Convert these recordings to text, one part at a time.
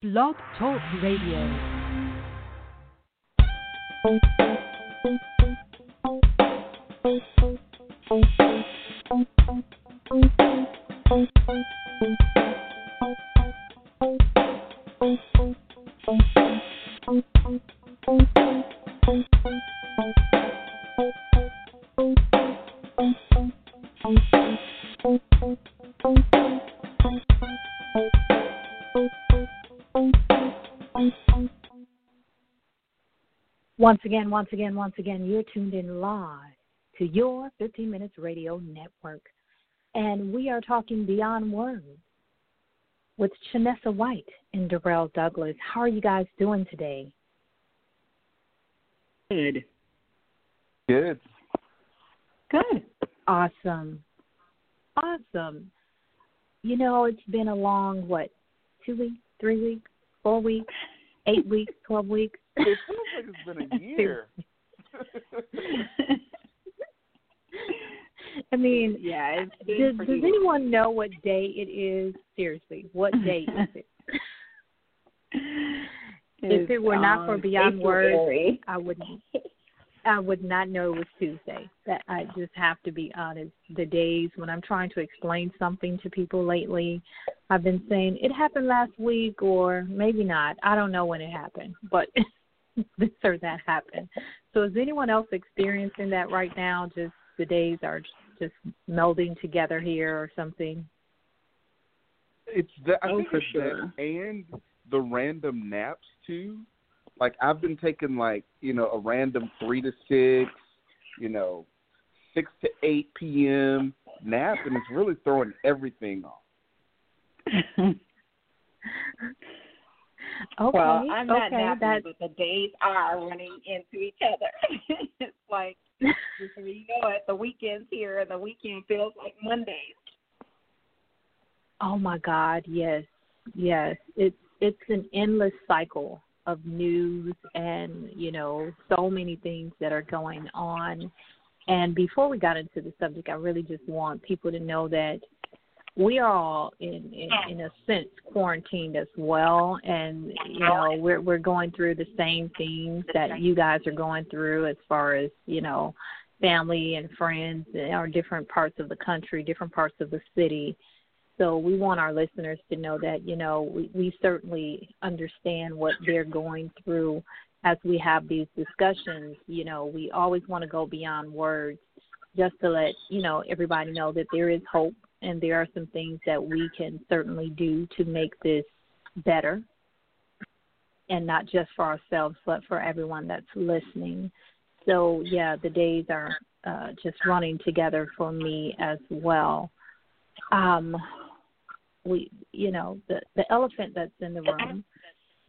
Blog Talk Radio. Once again, once again, once again, you're tuned in live to your 15 Minutes Radio Network. And we are talking Beyond Words with Chanessa White and Darrell Douglas. How are you guys doing today? Good. Good. Good. Awesome. Awesome. You know, it's been a long, what, two weeks, three weeks, four weeks, eight weeks, 12 weeks? It feels like it's been a year. I mean, Yeah, it's does, does anyone know what day it is? Seriously, what day is it? if it were not for um, Beyond Words, I wouldn't. I would not know it was Tuesday. That I just have to be honest. The days when I'm trying to explain something to people lately, I've been saying it happened last week or maybe not. I don't know when it happened, but this or that happened. So is anyone else experiencing that right now? Just the days are just melding together here or something. It's that I Oh, think for sure. that and the random naps too. Like I've been taking like, you know, a random three to six, you know, six to eight PM nap and it's really throwing everything off. Okay. well, I'm not okay, napping, that but the days are running into each other. it's like before you know it, the weekend's here, and the weekend feels like Mondays. Oh my God, yes, yes. It's it's an endless cycle of news and you know so many things that are going on. And before we got into the subject, I really just want people to know that we are all in in, oh. in a sense quarantined as well, and you know we're we're going through the same things that you guys are going through as far as you know family and friends in our different parts of the country, different parts of the city. So we want our listeners to know that, you know, we, we certainly understand what they're going through as we have these discussions. You know, we always want to go beyond words just to let, you know, everybody know that there is hope and there are some things that we can certainly do to make this better. And not just for ourselves, but for everyone that's listening. So, yeah, the days are uh, just running together for me as well. Um, we you know the the elephant that's in the room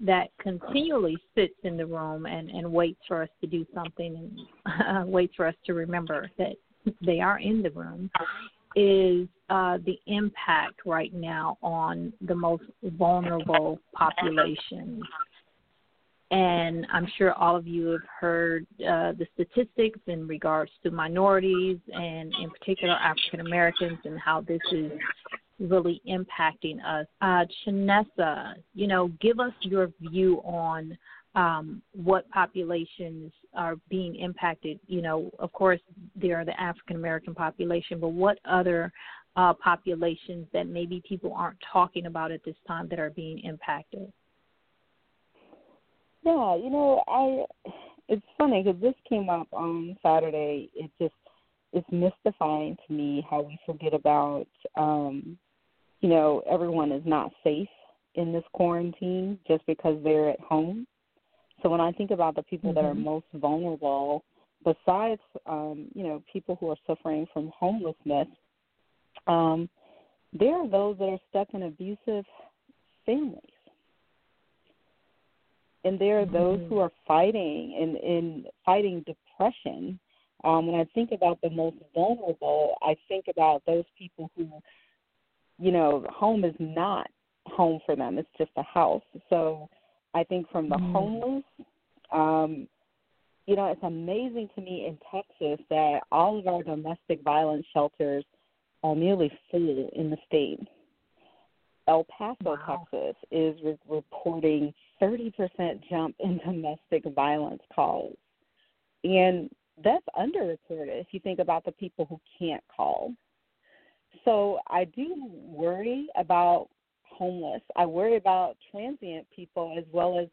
that continually sits in the room and and waits for us to do something and uh, waits for us to remember that they are in the room is uh, the impact right now on the most vulnerable populations. And I'm sure all of you have heard uh, the statistics in regards to minorities and, in particular, African Americans and how this is really impacting us. Uh, you know, give us your view on um, what populations are being impacted. You know, of course, there are the African American population, but what other uh, populations that maybe people aren't talking about at this time that are being impacted? Yeah, you know, I it's funny because this came up on Saturday. It just it's mystifying to me how we forget about um you know, everyone is not safe in this quarantine just because they're at home. So when I think about the people that are Mhm. most vulnerable, besides um, you know, people who are suffering from homelessness, um, there are those that are stuck in abusive families. And there are those Mhm. who are fighting and, in fighting depression. Um, when I think about the most vulnerable, I think about those people who you know, home is not home for them. It's just a house. So I think from the Mm. homeless, um, you know, it's amazing to me in Texas that all of our domestic violence shelters are nearly full in the state. El Paso, wow. Texas, is re- reporting 30% jump in domestic violence calls. And that's underreported if you think about the people who can't call. So I do worry about homeless. I worry about transient people as well as,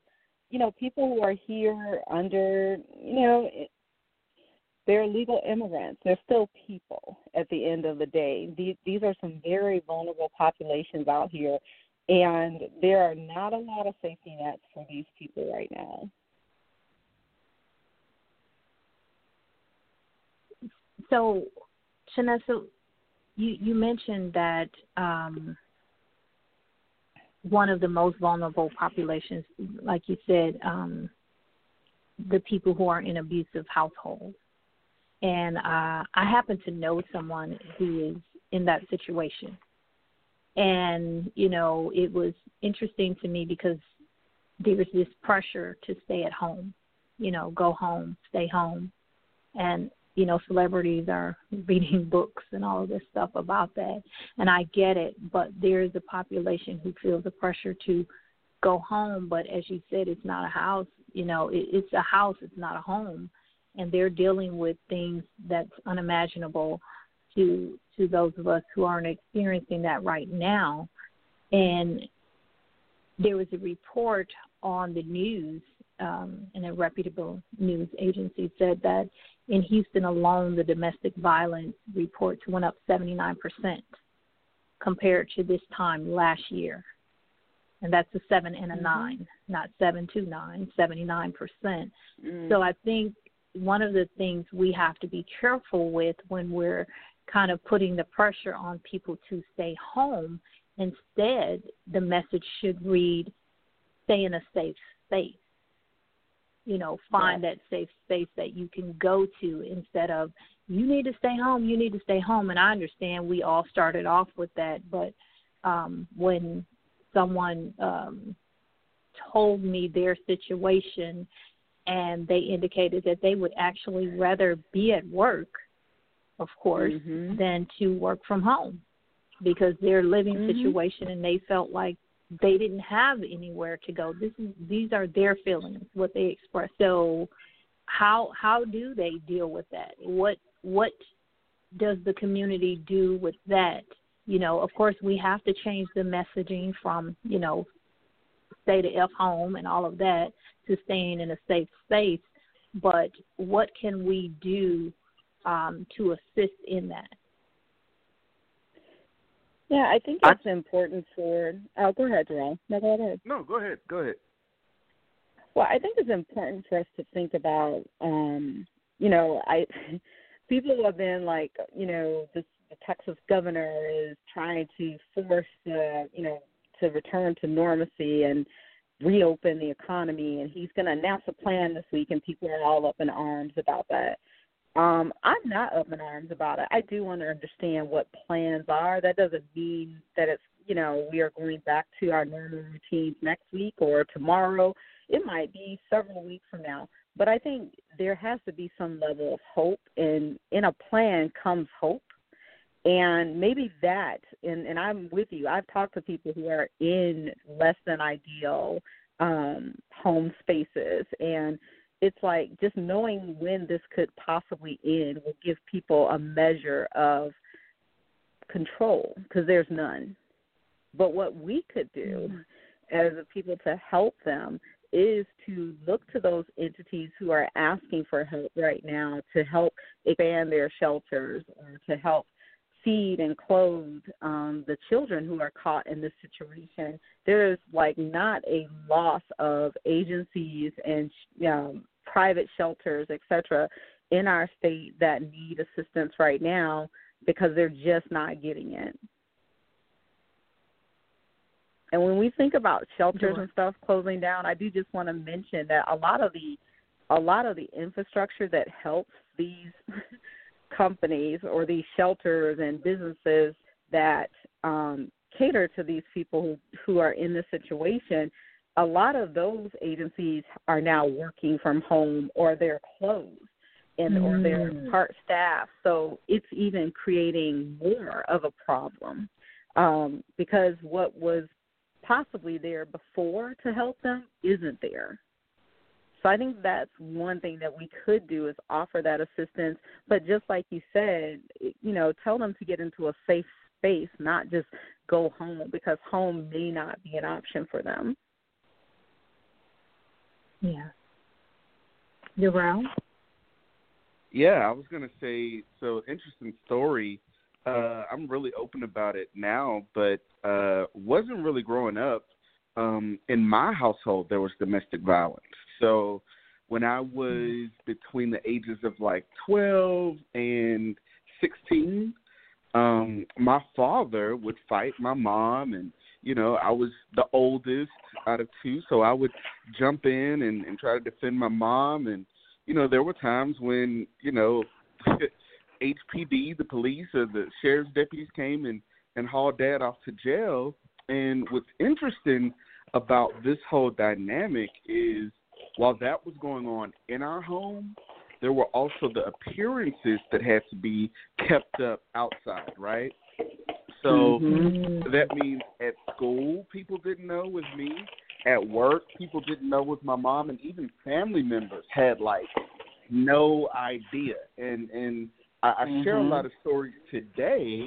you know, people who are here under, you know, they're legal immigrants. They're still people at the end of the day. These, these are some very vulnerable populations out here, and there are not a lot of safety nets for these people right now. So, Shanessa, you, you mentioned that um, one of the most vulnerable populations, like you said, um, the people who are in abusive households. And uh, I happen to know someone who is in that situation. And, you know, it was interesting to me because there was this pressure to stay at home, you know, go home, stay home. And you know celebrities are reading books and all of this stuff about that. And i get it but there is a population who feels the pressure to go home. But as you said it's not a house you know it, it's a house it's not a home. And they're dealing with things that's unimaginable to to those of us who aren't experiencing that right now. And there was a report on the news um, and a reputable news agency said that in Houston alone, the domestic violence reports went up 79% compared to this time last year. And that's a 7 and a mm-hmm. 9, not 7 to 9, 79%. Mm. So I think one of the things we have to be careful with when we're kind of putting the pressure on people to stay home, instead, the message should read stay in a safe space you know find that safe space that you can go to instead of you need to stay home you need to stay home and i understand we all started off with that but um when someone um told me their situation and they indicated that they would actually rather be at work of course mm-hmm. than to work from home because their living mm-hmm. situation and they felt like they didn't have anywhere to go. This is these are their feelings, what they express. So how how do they deal with that? What what does the community do with that? You know, of course we have to change the messaging from, you know, stay to F home and all of that to staying in a safe space. But what can we do um, to assist in that? Yeah, I think it's I, important for. Oh, go ahead, Jerome. No, go ahead. No, go ahead. Go ahead. Well, I think it's important for us to think about. um You know, I people have been like, you know, this the Texas governor is trying to force the, you know, to return to normacy and reopen the economy, and he's going to announce a plan this week, and people are all up in arms about that. Um, I'm not up in arms about it. I do want to understand what plans are. That doesn't mean that it's you know we are going back to our normal routines next week or tomorrow. It might be several weeks from now. But I think there has to be some level of hope, and in a plan comes hope. And maybe that, and, and I'm with you. I've talked to people who are in less than ideal um, home spaces, and it's like just knowing when this could possibly end will give people a measure of control because there's none. But what we could do mm-hmm. as a people to help them is to look to those entities who are asking for help right now to help expand their shelters or to help feed and clothe um, the children who are caught in this situation. There is like not a loss of agencies and um, private shelters, etc., in our state that need assistance right now because they're just not getting it. And when we think about shelters sure. and stuff closing down, I do just want to mention that a lot of the a lot of the infrastructure that helps these companies or these shelters and businesses that um, cater to these people who, who are in this situation, a lot of those agencies are now working from home or they're closed and mm. or they're mm. part staff. So it's even creating more of a problem um, because what was possibly there before to help them isn't there. So I think that's one thing that we could do is offer that assistance. But just like you said, you know, tell them to get into a safe space, not just go home because home may not be an option for them. Yeah. Jarrell? Yeah, I was gonna say so interesting story. Uh I'm really open about it now, but uh wasn't really growing up. Um in my household there was domestic violence. So when I was between the ages of like 12 and 16, um my father would fight my mom and you know, I was the oldest out of two, so I would jump in and, and try to defend my mom. And you know, there were times when you know, HPD, the police or the sheriff's deputies came and and hauled dad off to jail. And what's interesting about this whole dynamic is while that was going on in our home, there were also the appearances that had to be kept up outside, right? So mm-hmm. that means at school people didn't know with me. At work people didn't know with my mom, and even family members had like no idea. And and I, I mm-hmm. share a lot of stories today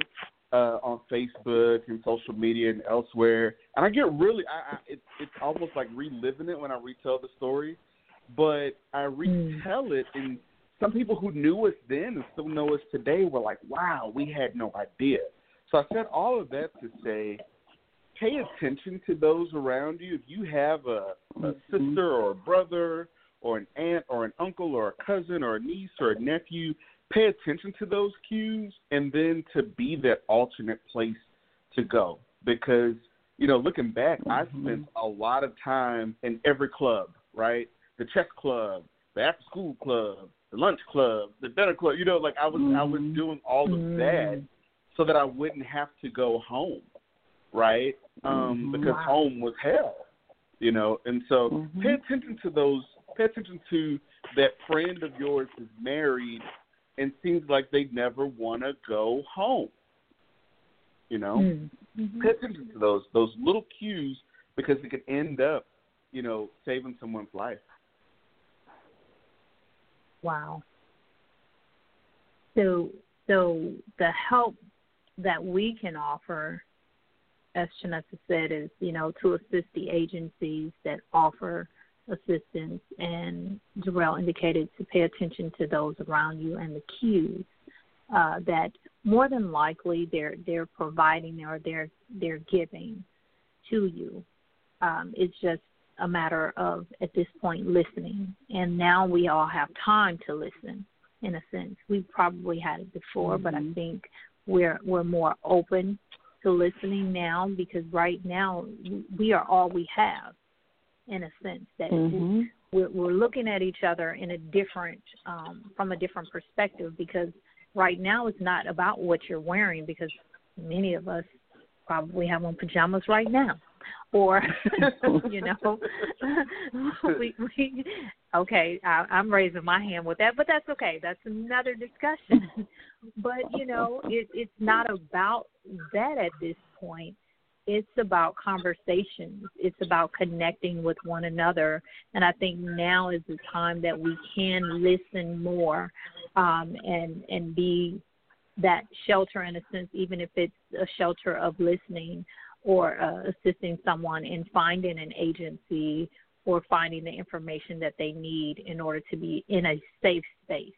uh, on Facebook and social media and elsewhere, and I get really I, I it's it's almost like reliving it when I retell the story, but I mm. retell mm. it and some people who knew us then and still know us today were like, "Wow, we had no idea." So I said all of that to say, pay attention to those around you. If you have a, a mm-hmm. sister or a brother or an aunt or an uncle or a cousin or a niece or a nephew, pay attention to those cues and then to be that alternate place to go. Because, you know, looking back, mm-hmm. I spent a lot of time in every club, right? The chess club, the after school club, the lunch club, the dinner club, you know, like I was mm-hmm. I was mm-hmm. doing all of that mm-hmm so that I wouldn't have to go home, right? Um, mm-hmm. because wow. home was hell, you know. And so mm-hmm. pay attention to those. Pay attention to that friend of yours is married and seems like they never want to go home. You know, mm-hmm. pay attention to those those little cues because it could end up, you know, saving someone's life. Wow. So so the help that we can offer, as Shanessa said, is you know to assist the agencies that offer assistance, and Jarrell indicated to pay attention to those around you and the cues uh, that more than likely they're they're providing or they're they're giving to you. Um, it's just a matter of at this point listening, and now we all have time to listen. In a sense, we probably had it before, mm-hmm. but I mm-hmm. think we're we're more open to listening now because right now we are all we have in a sense that mm-hmm. we're, we're looking at each other in a different um, from a different perspective because right now it's not about what you're wearing because many of us probably have on pajamas right now or you know we, we okay I, i'm raising my hand with that but that's okay. That's another discussion. But you know it it's not about that at this point it's about conversations it's about connecting with one another and i think now is the time that we can listen more um and and be that shelter in a sense even if it's a shelter of listening or uh, assisting someone in finding an agency or finding the information that they need in order to be in a safe space.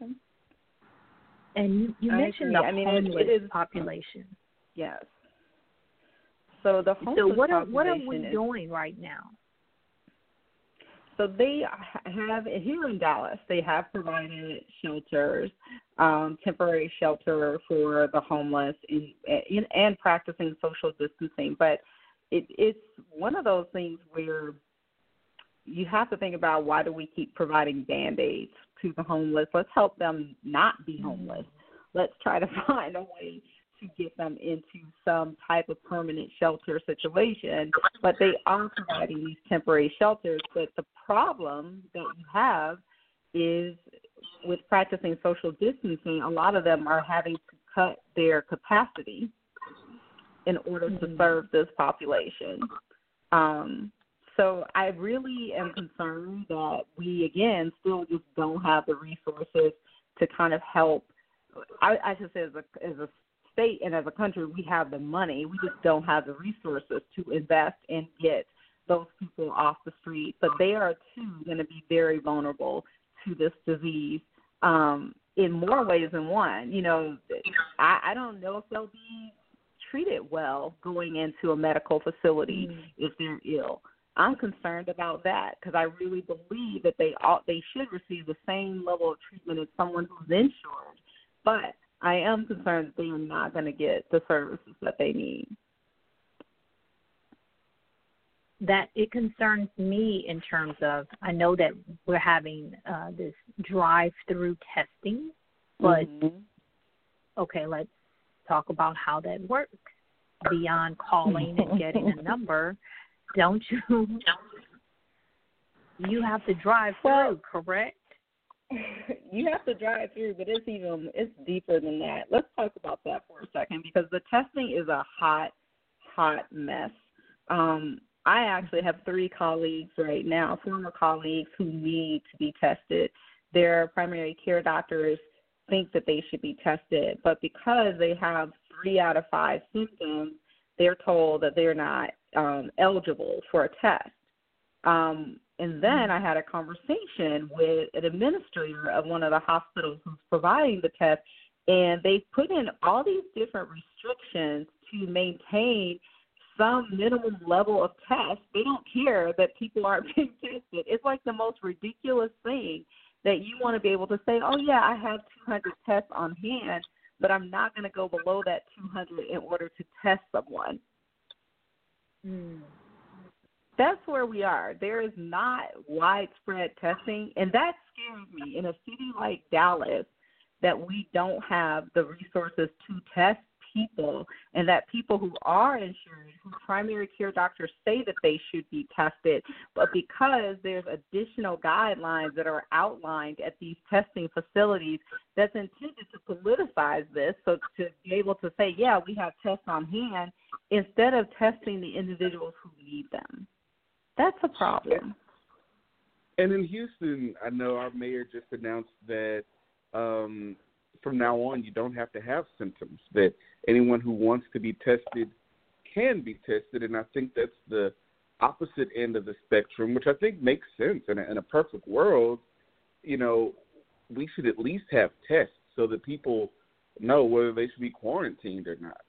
Okay. And you, you mentioned the I mean, homeless it is, population. Yes. So the homeless so what are what are we is, doing right now? So they have here in Dallas. They have provided shelters, um, temporary shelter for the homeless, in, in, and practicing social distancing. But it, it's one of those things where you have to think about why do we keep providing band aids to the homeless? Let's help them not be homeless. Let's try to find a way to get them into some type of permanent shelter situation. But they are providing these temporary shelters. But the problem that you have is with practicing social distancing, a lot of them are having to cut their capacity in order mm-hmm. to serve this population. Um, so I really am concerned that we again still just don't have the resources to kind of help. I, I should say as a as a state and as a country, we have the money. We just don't have the resources to invest and get those people off the street. But they are too going to be very vulnerable to this disease um, in more ways than one. You know, I, I don't know if they'll be treated well going into a medical facility mm. if they're ill. I'm concerned about that because I really believe that they ought, they should receive the same level of treatment as someone who's insured. But I am concerned that they are not going to get the services that they need. That it concerns me in terms of I know that we're having uh, this drive-through testing, but mm-hmm. okay, let's talk about how that works. Beyond calling and getting a number, don't you? You have to drive through, well, correct? you have to drive through, but it's even it's deeper than that. Let's talk about that for a second because the testing is a hot, hot mess. Um, I actually have three colleagues right now, former colleagues who need to be tested. Their primary care doctors think that they should be tested, but because they have three out of five symptoms, they're told that they're not um, eligible for a test. Um, and then I had a conversation with an administrator of one of the hospitals who's providing the test, and they put in all these different restrictions to maintain some minimum level of tests. They don't care that people aren't being tested. It's like the most ridiculous thing that you want to be able to say, oh, yeah, I have 200 tests on hand, but I'm not going to go below that 200 in order to test someone. Mm that's where we are. There is not widespread testing, and that scares me. In a city like Dallas, that we don't have the resources to test people, and that people who are insured, who primary care doctors say that they should be tested, but because there's additional guidelines that are outlined at these testing facilities that's intended to politicize this, so to be able to say, yeah, we have tests on hand, instead of testing the individuals who need them. That's a problem. And in Houston, I know our mayor just announced that um, from now on you don't have to have symptoms. That anyone who wants to be tested can be tested, and I think that's the opposite end of the spectrum, which I think makes sense. In a, in a perfect world, you know, we should at least have tests so that people know whether they should be quarantined or not.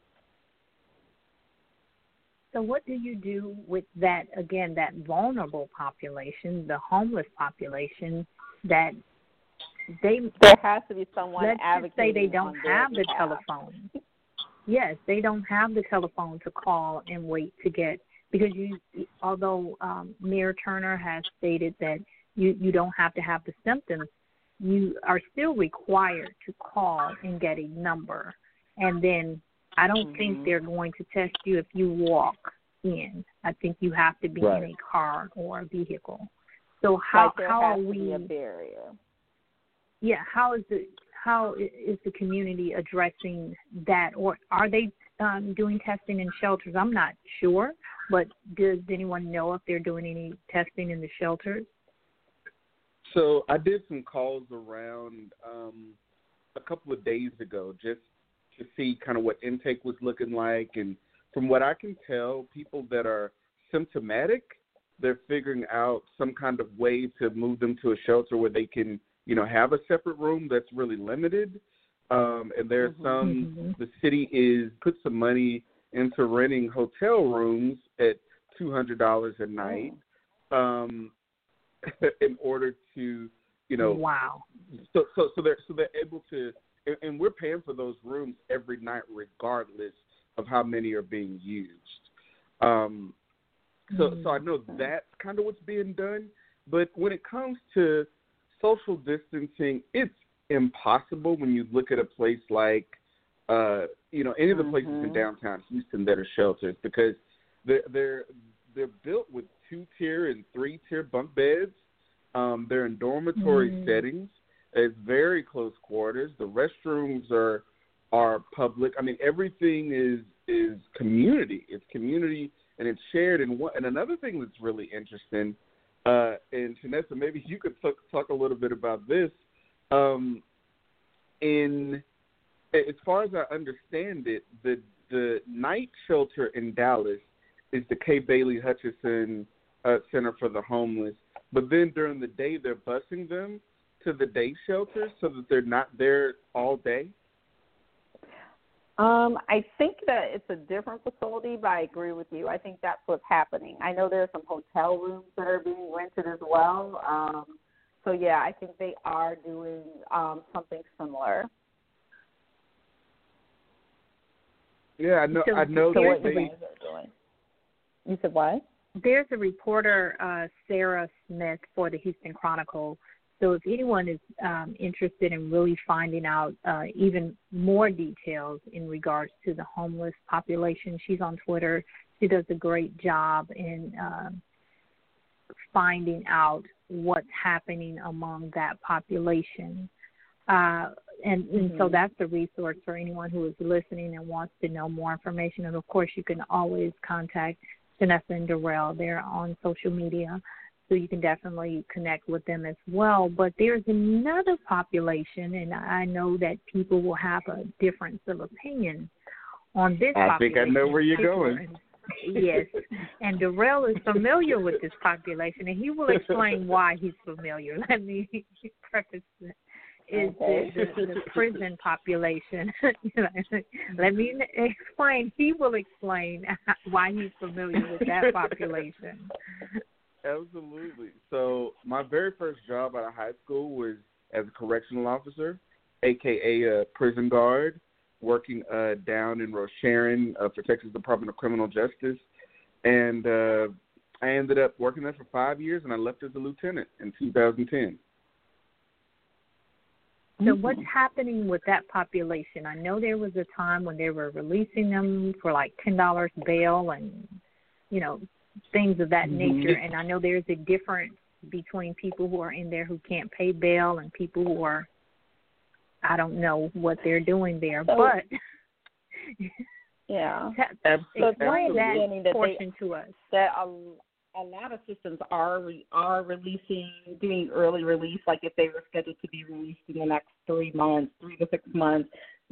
So, what do you do with that, again, that vulnerable population, the homeless population that they. There has to be someone let's just say they don't have the telephone. Yes, they don't have the telephone to call and wait to get because you although um Mayor Turner has stated that you you don't have to have the symptoms, you are still required to call and get a number and then I don't mm-hmm. think they're going to test you if you walk in. I think you have to be right. in a car or a vehicle. So how like how are we a barrier? Yeah, how is the how is the community addressing that, or are they um, doing testing in shelters? I'm not sure, but does anyone know if they're doing any testing in the shelters? So I did some calls around um, a couple of days ago, just to see kind of what intake was looking like. And from what I can tell, people that are symptomatic, they're figuring out some kind of way to move them to a shelter where they can, you know, have a separate room that's really limited. Um, and there's mm-hmm. some, mm-hmm. the city is put some money into renting hotel rooms at two hundred dollars a night, um, in order to, you know, wow. So so so they're so they're able to and, and we're paying for those rooms every night, regardless of how many are being used. Um, so, mm-hmm. so I know that's kind of what's being done. But when it comes to social distancing, it's impossible when you look at a place like, uh, you know, any of the places mm-hmm. in downtown Houston that are shelters because they're they're they're built with two tier and three tier bunk beds. Um, they're in dormitory mm-hmm. settings. It's very close quarters. The restrooms are are public. I mean, everything is is community. It's community and it's shared. And what and another thing that's really interesting, uh, and Shanessa, maybe you could talk, talk a little bit about this. Um, in as far as I understand it, the the night shelter in Dallas is the Kay Bailey Hutchison uh, Center for the Homeless. But then during the day, they're busing them to the day shelter so that they're not there all day. Um, I think that it's a different facility, but I agree with you. I think that's what's happening. I know there are some hotel rooms that are being rented as well. Um, so yeah, I think they are doing um, something similar. Yeah, I know. I know so that they. You said what? There's a reporter, uh, Sarah Smith, for the Houston Chronicle. So if anyone is um, interested in really finding out uh, even more details in regards to the homeless population, she's on Twitter. She does a great job in uh, finding out what's happening among that population. Uh, and, and mm-hmm. so that's a resource for anyone who is listening and wants to know more information. And of course, you can always contact Shanessa and Darrell. They're on social media, so you can definitely connect with them as well. But there's another population, and I know that people will have a difference of opinion on this I population. think I know where you're going. yes, and Darrell is familiar with this population, and he will explain why he's familiar. Let me preface is okay. the, the, the prison population. Let me explain. He will explain why he's familiar with that population. Absolutely. So my very first job out of high school was as a correctional officer, aka a prison guard, working uh, down in Rosharon uh, for Texas Department of Criminal Justice, and uh, I ended up working there for five years, and I left as a lieutenant in 2010. So what's happening with that population? I know there was a time when they were releasing them for like ten dollars bail and you know things of that mm-hmm. nature. And I know there's a difference between people who are in there who can't pay bail and people who are I don't know what they're doing there, so, but yeah, explain that, that portion they, to us. That um, a lot of systems are are releasing, doing early release. Like if they were scheduled to be released in the next three months, three to six months,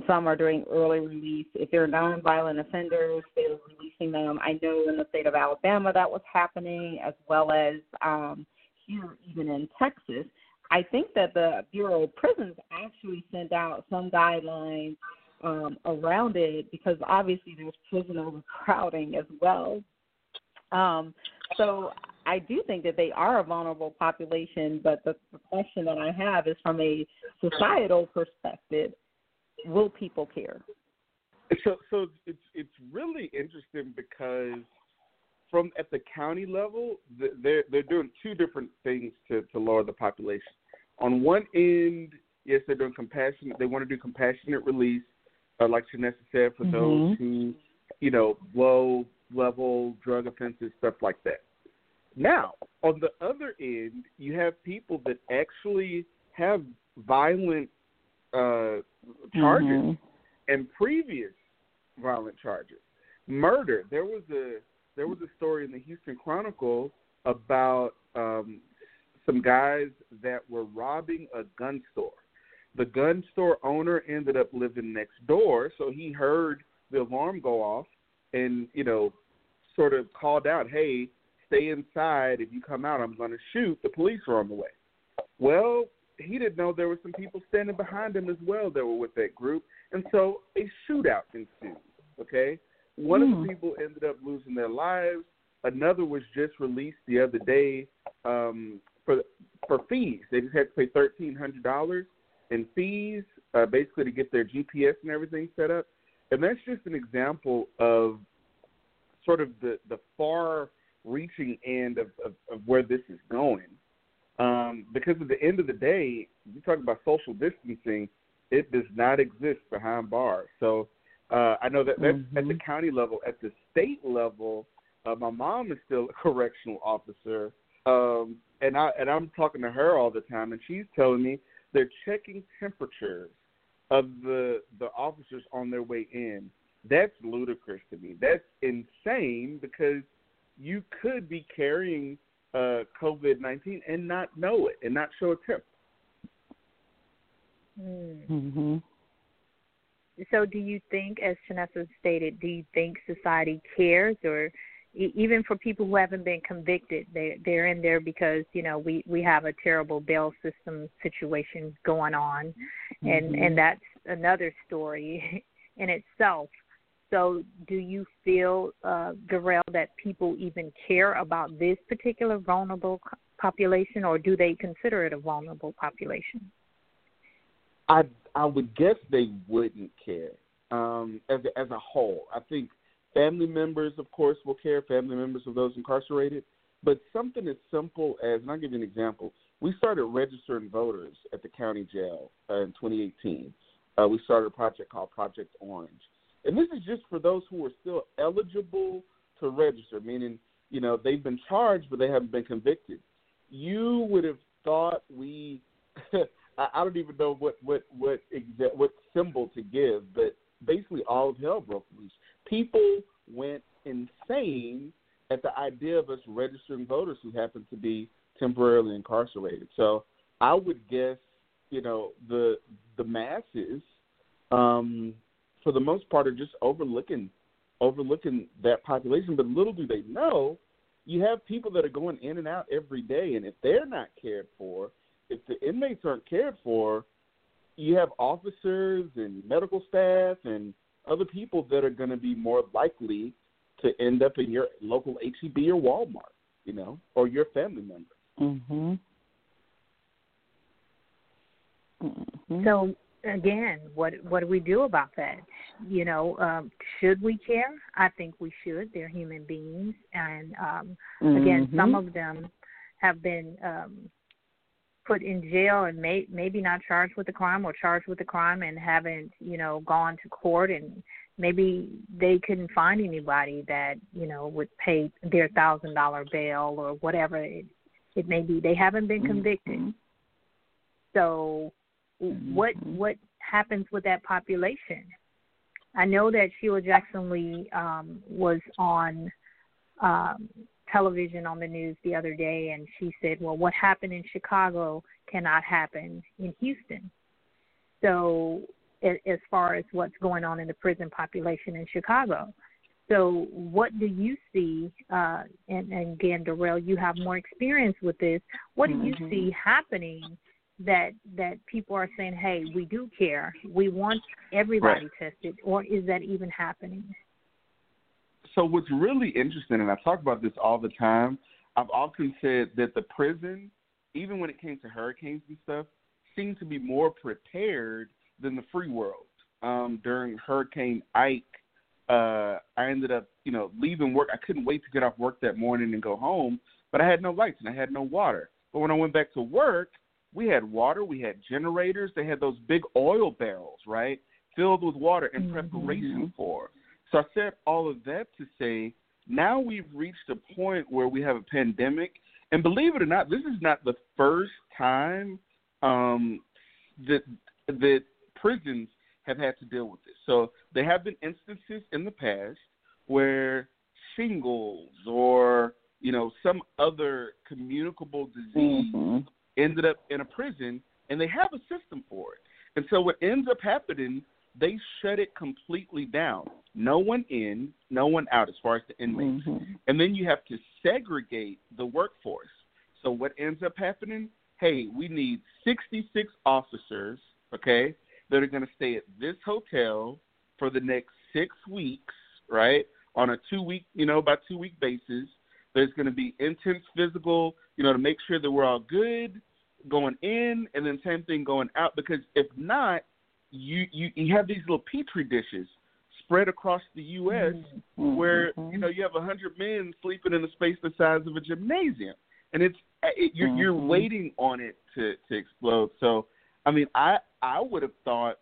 some are doing early release. If they're nonviolent offenders, they're releasing them. I know in the state of Alabama that was happening, as well as um, here even in Texas. I think that the Bureau of Prisons actually sent out some guidelines um, around it because obviously there's prison overcrowding as well. Um, so I do think that they are a vulnerable population, but the, the question that I have is from a societal perspective, will people care? So, so it's it's really interesting because from at the county level, they're they're doing two different things to to lower the population. On one end, yes, they're doing compassionate. They want to do compassionate release, uh, like Shanessa said, for mm-hmm. those who, you know, low level drug offenses, stuff like that. Now, on the other end, you have people that actually have violent uh, charges mm-hmm. and previous violent charges. Murder. There was a there was a story in the Houston Chronicle about um, some guys that were robbing a gun store. The gun store owner ended up living next door, so he heard the alarm go off and you know sort of called out, "Hey, stay inside. If you come out, I'm going to shoot. The police are on the way." Well, he didn't know there were some people standing behind him as well that were with that group, and so a shootout ensued. Okay, one mm. of the hmm. people ended up losing their lives. Another was just released the other day um, for for fees. They just had to pay thirteen hundred dollars in fees, uh, basically to get their GPS and everything set up. And that's just an example of sort of the the far reaching end of, of, of where this is going. Um, because at the end of the day, you talk about social distancing, it does not exist behind bars. So uh, I know that that's mm-hmm. at the county level. At the state level, uh, my mom is still a correctional officer, um, and I and I'm talking to her all the time, and she's telling me they're checking temperatures of the the officers on their way in. That's ludicrous to me. That's insane because you could be carrying uh, COVID nineteen and not know it and not show a tip. Mm-hmm. So, do you think, as Shanessa stated, do you think society cares, or even for people who haven't been convicted, they they're in there because you know we we have a terrible bail system situation going on, mm-hmm. and and that's another story in itself. So, do you feel, uh, Darrell, that people even care about this particular vulnerable population, or do they consider it a vulnerable population? I I would guess they wouldn't care um, as a, as a whole. I think family members, of course, will care. Family members of those incarcerated, but something as simple as, and I'll give you an example. We started registering voters at the county jail uh, in 2018. Uh, we started a project called Project Orange, and this is just for those who are still eligible to register, meaning you know they've been charged but they haven't been convicted. You would have thought we I, don't even know what what what what symbol to give, but basically all of hell broke loose. People went insane at the idea of us registering voters who happen to be temporarily incarcerated. So I would guess, you know, the the masses, um, for the most part, are just overlooking overlooking that population. But little do they know, you have people that are going in and out every day, and if they're not cared for, if the inmates aren't cared for, you have officers and medical staff and other people that are going to be more likely to end up in your local HEB or Walmart, you know, or your family member. Mhm. Mm-hmm. So again, what what do we do about that? You know, um, should we care? I think we should. They're human beings, and um, mm-hmm. again, some of them have been um, put in jail and may maybe not charged with the crime or charged with the crime and haven't you know gone to court and maybe they couldn't find anybody that you know would pay their thousand dollar bail or whatever it, it may be they haven't been convicted mm-hmm. so. What what happens with that population i know that sheila jackson lee um was on um television on the news the other day, and she said, "Well, what happened in Chicago cannot happen in Houston." So, as far as what's going on in the prison population in Chicago, so what do you see? Uh, and, and again, Darrell, you have more experience with this. What do you mm-hmm. see happening? That that people are saying, "Hey, we do care. We want everybody right. tested," or is that even happening? so what's really interesting, and I talk about this all the time, I've often said that the prison, even when it came to hurricanes and stuff, seemed to be more prepared than the free world. Um, during Hurricane Ike, uh, I ended up, you know, leaving work. I couldn't wait to get off work that morning and go home, but I had no lights and I had no water. But when I went back to work, we had water, we had generators, they had those big oil barrels, right, filled with water in mm-hmm. preparation for. So I said all of that to say now we've reached a point where we have a pandemic, and believe it or not, this is not the first time um, that that prisons have had to deal with this. So there have been instances in the past where shingles or you know some other communicable disease mm-hmm. Ended up in a prison, and they have a system for it. And so what ends up happening they shut it completely down. No one in, no one out as far as the inmates. Mm-hmm. And then you have to segregate the workforce. So what ends up happening? Hey, we need 66 officers, okay, that are going to stay at this hotel for the next six weeks, right? On a two week, you know, by two week basis. There's going to be intense physical, you know, to make sure that we're all good going in, and then same thing going out. Because if not, you you you have these little petri dishes spread across the U.S. Mm-hmm. where you know you have a hundred men sleeping in a space the size of a gymnasium, and it's it, you're, mm-hmm. you're waiting on it to to explode. So, I mean, I I would have thought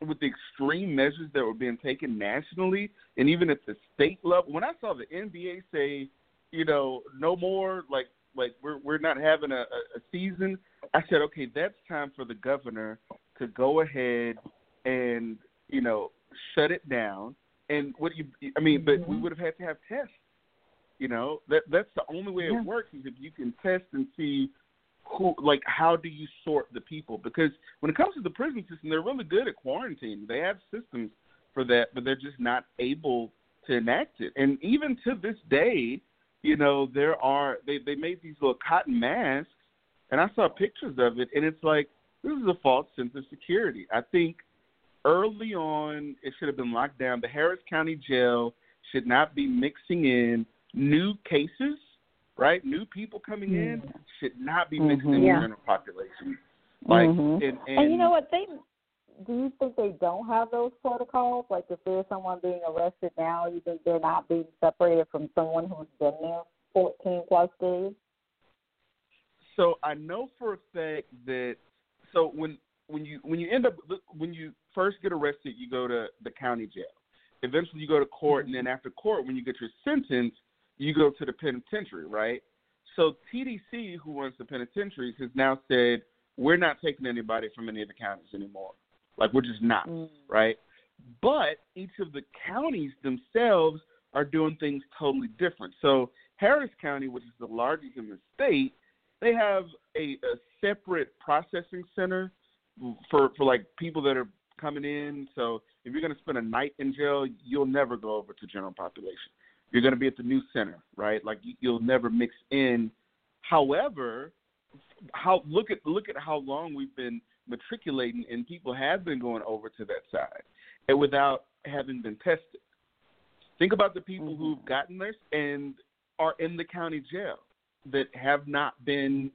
with the extreme measures that were being taken nationally and even at the state level, when I saw the NBA say, you know, no more like like we're we're not having a, a season, I said, okay, that's time for the governor to go ahead and you know shut it down. And what you, I mean, but we Mhm. would have had to have tests. You know, that that's the only way Yeah. it works is if you can test and see who, like, how do you sort the people? Because when it comes to the prison system, they're really good at quarantine. They have systems for that, but they're just not able to enact it. And even to this day, you know, there are they they made these little cotton masks, and I saw pictures of it, and it's like this is a false sense of security. I think early on it should have been locked down. The Harris County Jail should not be mixing in new cases, right? New people coming in should not be mixing in Mhm. with Yeah. the general population. Like, Mhm. and, and, And you know what? They do you think they don't have those protocols? Like if there's someone being arrested now, you think they're not being separated from someone who's been there 14 plus days? So I know for a fact that so when when you when you end up when you first get arrested, you go to the county jail. Eventually, you go to court, and then mm-hmm. after court, when you get your sentence, you go to the penitentiary, right? So TDC, who runs the penitentiaries, has now said we're not taking anybody from any of the counties anymore. Like we're just not, Mm. right? But each of the counties themselves are doing things totally different. So Harris County, which is the largest in the state, they have a, a separate processing center for for like people that are coming in. So if you're going to spend a night in jail, you'll never go over to general population. You're going to be at the new center, right? Like you- you'll never mix in. However, how look at look at how long we've been matriculating and people have been going over to that side and without having been tested. Think about the people Mhm. who've gotten this and are in the county jail that have not been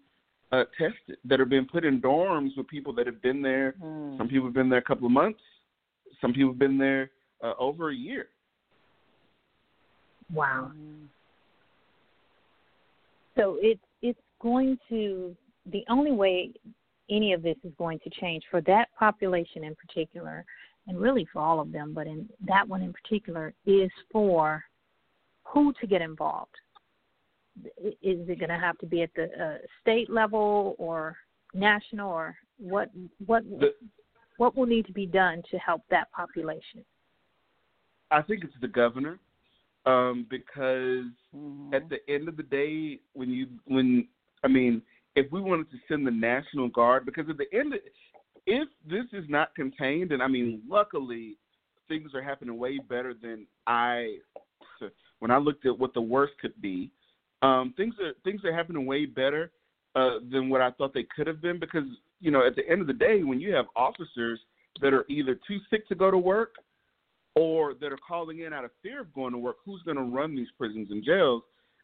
uh, tested, that are being put in dorms with people that have been there. Mm. Some people have been there a couple of months. Some people have been there uh, over a year. Wow. Mhm. So it's it's going to the only way any of this is going to change for that population in particular, and really for all of them, but in that one in particular, is for who to get involved. Is it going to have to be at the uh, state level or national, or what? What? The- what will need to be done to help that population? I think it's the governor um, because Mhm. at the end of the day, when you when I mean, if we wanted to send the National Guard, because at the end, of, if this is not contained, and I mean, luckily things are happening way better than I when I looked at what the worst could be. Um, things are things are happening way better uh, than what I thought they could have been because you know at the end of the day, when you have officers that are either too sick to go to work or that are calling in out of fear of going to work, who's going to run these prisons and jails?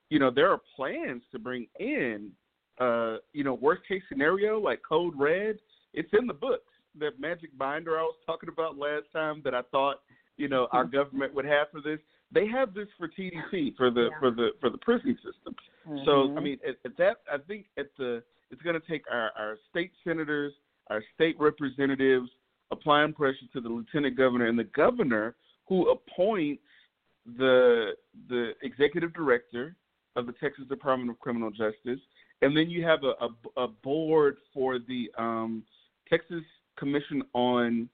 You know, there are plans to bring in, uh, you know, worst case scenario like Code Red. It's in the books. That magic binder I was talking about last time that I thought, you know, our government would have for this. They have this for TDC for the Yeah. for the for the prison system. So I Mhm. mean, at, at that, I think at the it's going to take our, our state senators, our state representatives applying pressure to the lieutenant governor and the governor who appoints the the executive director of the Texas Department of Criminal Justice, and then you have a a, a board for the um, Texas Commission on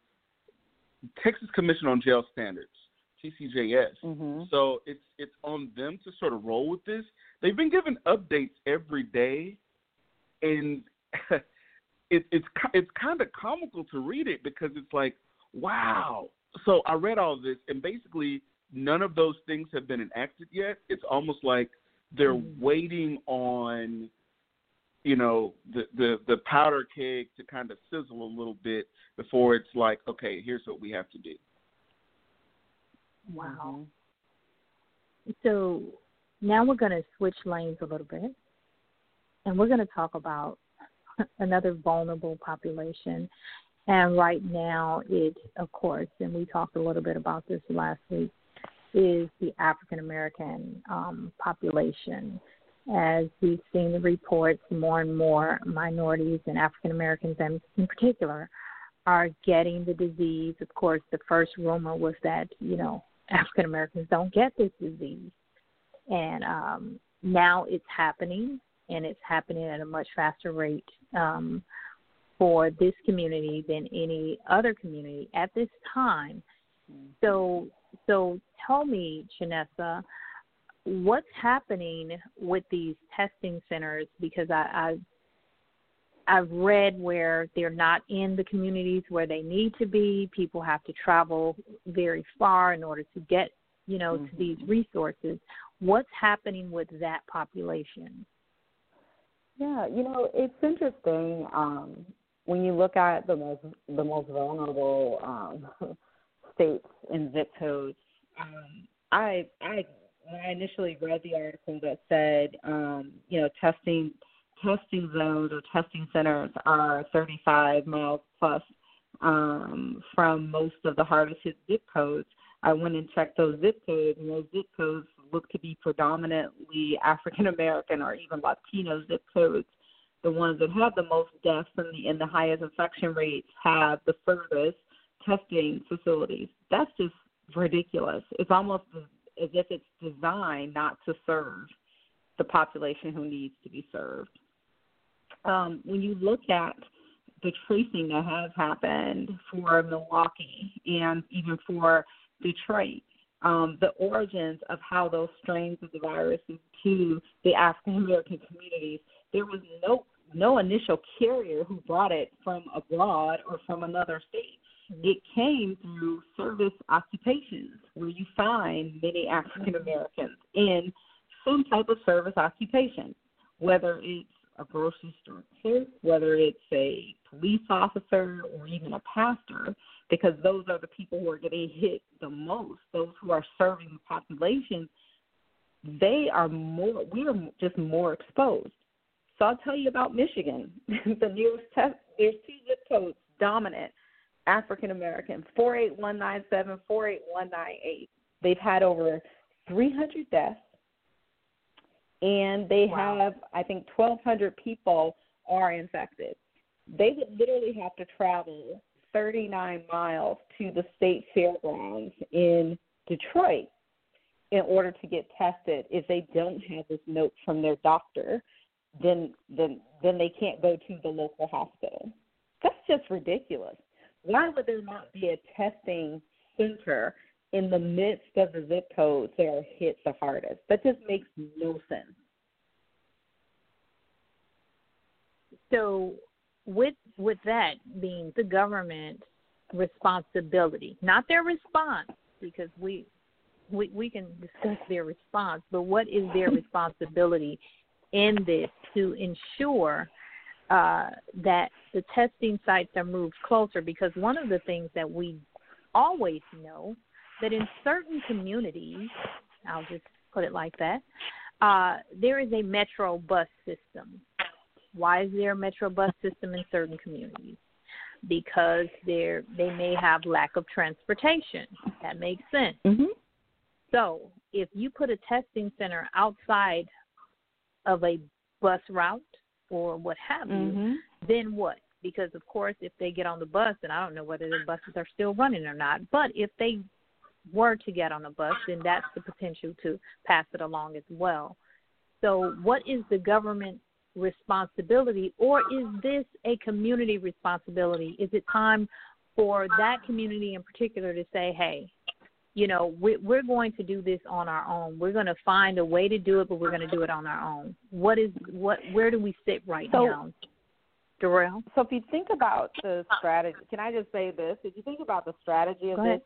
Texas Commission on Jail Standards, TCJS. Mhm. So it's it's on them to sort of roll with this. They've been given updates every day, and it, it's it's kind of comical to read it because it's like, wow. So I read all this, and basically none of those things have been enacted yet. It's almost like they're Mhm. waiting on, you know, the the the powder keg to kind of sizzle a little bit before it's like, okay, here's what we have to do. Wow. So now we're going to switch lanes a little bit, and we're going to talk about another vulnerable population. And right now, it, of course, and we talked a little bit about this last week, is the African American um, population. As we've seen the reports, more and more minorities and African Americans, in, in particular, are getting the disease. Of course, the first rumor was that you know African Americans don't get this disease, and um, now it's happening, and it's happening at a much faster rate. Um, for this community than any other community at this time. So, so tell me, Chanessa, what's happening with these testing centers? Because I, I I've read where they're not in the communities where they need to be. People have to travel very far in order to get, you know, mm-hmm. to these resources. What's happening with that population? Yeah, you know, it's interesting um, when you look at the most the most vulnerable um, states and zip codes. Um, I I I initially read the article that said, um, you know, testing testing zones or testing centers are 35 miles plus um, from most of the hardest hit zip codes. I went and checked those zip codes, and those zip codes look to be predominantly African American or even Latino zip codes. The ones that have the most deaths and the, and the highest infection rates have the furthest testing facilities. That's just ridiculous. It's almost as if it's designed not to serve the population who needs to be served um, when you look at the tracing that has happened for Milwaukee and even for Detroit, um, the origins of how those strains of the virus to the African American communities, there was no no initial carrier who brought it from abroad or from another state. It came through service occupations where you find many African Americans in some type of service occupation, whether it's a grocery store clerk, whether it's a police officer or even a pastor, because those are the people who are getting hit the most, those who are serving the population, they are more, we are just more exposed. So I'll tell you about Michigan. the nearest test, there's two zip codes dominant African American, 48197, 48198. They've had over 300 deaths and they wow. have I think 1,200 people are infected. They would literally have to travel 39 miles to the state fairgrounds in Detroit in order to get tested. If they don't have this note from their doctor, then then then they can't go to the local hospital. That's just ridiculous. Why would there not be a testing center in the midst of the zip codes that are hit the hardest. That just makes no sense. So with with that being the government responsibility, not their response, because we we we can discuss their response, but what is their responsibility in this to ensure uh, that the testing sites are moved closer? Because one of the things that we always know that in certain communities, I'll just put it like that, uh, there is a metro bus system. Why is there a metro bus system in certain communities? Because there they may have lack of transportation. That makes sense. Mm-hmm. So if you put a testing center outside of a bus route or what have mm-hmm. you, then what? Because of course, if they get on the bus, and I don't know whether the buses are still running or not, but if they were to get on a bus, then that's the potential to pass it along as well. So, what is the government responsibility, or is this a community responsibility? Is it time for that community in particular to say, hey, you know, we're going to do this on our own. We're going to find a way to do it, but we're going to do it on our own. What is what? Where do we sit right so, now, Darrell? So, if you think about the strategy, can I just say this? If you think about the strategy of this,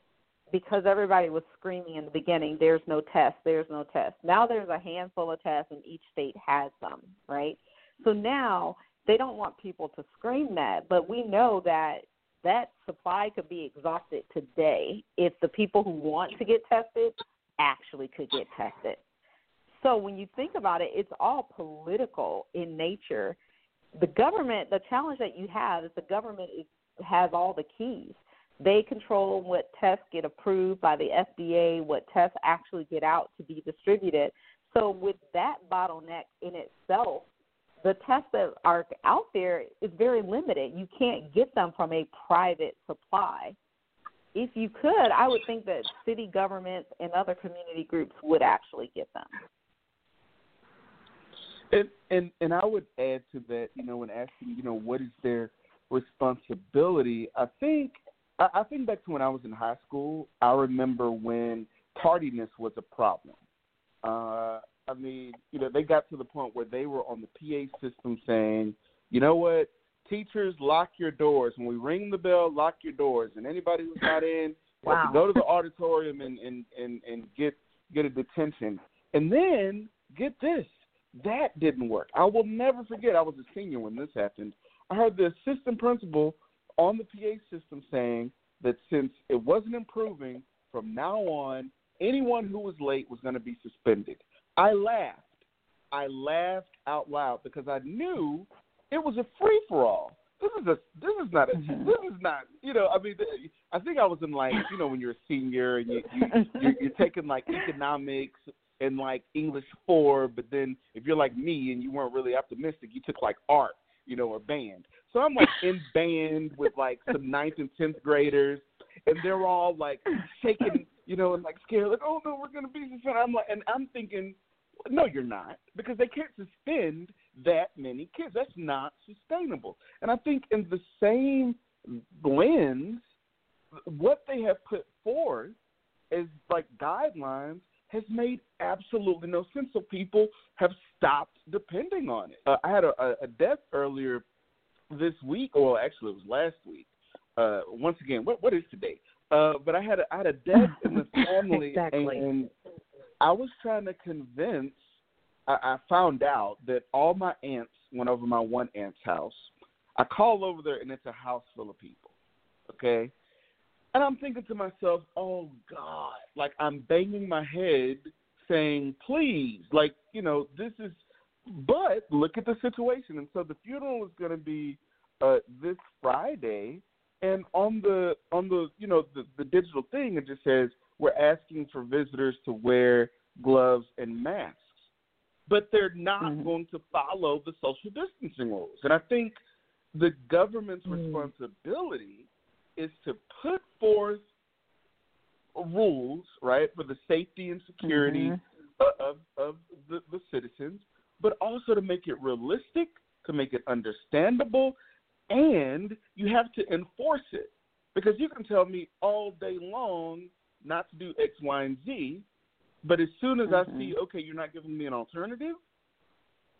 because everybody was screaming in the beginning, there's no test, there's no test. Now there's a handful of tests, and each state has them right? So now they don't want people to scream that, but we know that that supply could be exhausted today if the people who want to get tested actually could get tested. So when you think about it, it's all political in nature. The government, the challenge that you have is the government is, has all the keys. They control what tests get approved by the FDA, what tests actually get out to be distributed. So with that bottleneck in itself, the tests that are out there is very limited. You can't get them from a private supply. If you could, I would think that city governments and other community groups would actually get them. And and and I would add to that, you know, when asking, you know, what is their responsibility, I think I, I think back to when I was in high school. I remember when tardiness was a problem. Uh, I mean, you know, they got to the point where they were on the PA system saying, you know what, teachers, lock your doors. When we ring the bell, lock your doors. And anybody who's not in, wow. to go to the auditorium and, and, and, and get get a detention. And then get this, that didn't work. I will never forget. I was a senior when this happened. I heard the assistant principal on the PA system saying that since it wasn't improving, from now on, anyone who was late was going to be suspended. I laughed. I laughed out loud because I knew it was a free for all. This is a this is not a mm-hmm. this is not you know I mean I think I was in like you know when you're a senior and you, you you're, you're taking like economics and like English four, but then if you're like me and you weren't really optimistic, you took like art, you know, or band. So I'm like in band with like some ninth and tenth graders, and they're all like shaking, you know, and like scared, like, oh no, we're gonna be And I'm like, and I'm thinking, no, you're not, because they can't suspend that many kids. That's not sustainable. And I think in the same lens, what they have put forth as like guidelines has made absolutely no sense. So people have stopped depending on it. Uh, I had a, a death earlier this week, or actually it was last week. Uh, once again, what what is today? Uh, but I had a, I had a death in the family, exactly. and I was trying to convince. I, I found out that all my aunts went over my one aunt's house. I call over there, and it's a house full of people. Okay, and I'm thinking to myself, oh God, like I'm banging my head saying, please, like you know, this is. But look at the situation, and so the funeral is going to be uh, this Friday, and on the on the you know the, the digital thing, it just says we're asking for visitors to wear gloves and masks, but they're not mm-hmm. going to follow the social distancing rules, and I think the government's mm-hmm. responsibility is to put forth rules, right, for the safety and security mm-hmm. of, of the, the citizens, but also to make it realistic, to make it understandable, and you have to enforce it. Because you can tell me all day long not to do X, Y, and Z, but as soon as mm-hmm. I see, okay, you're not giving me an alternative,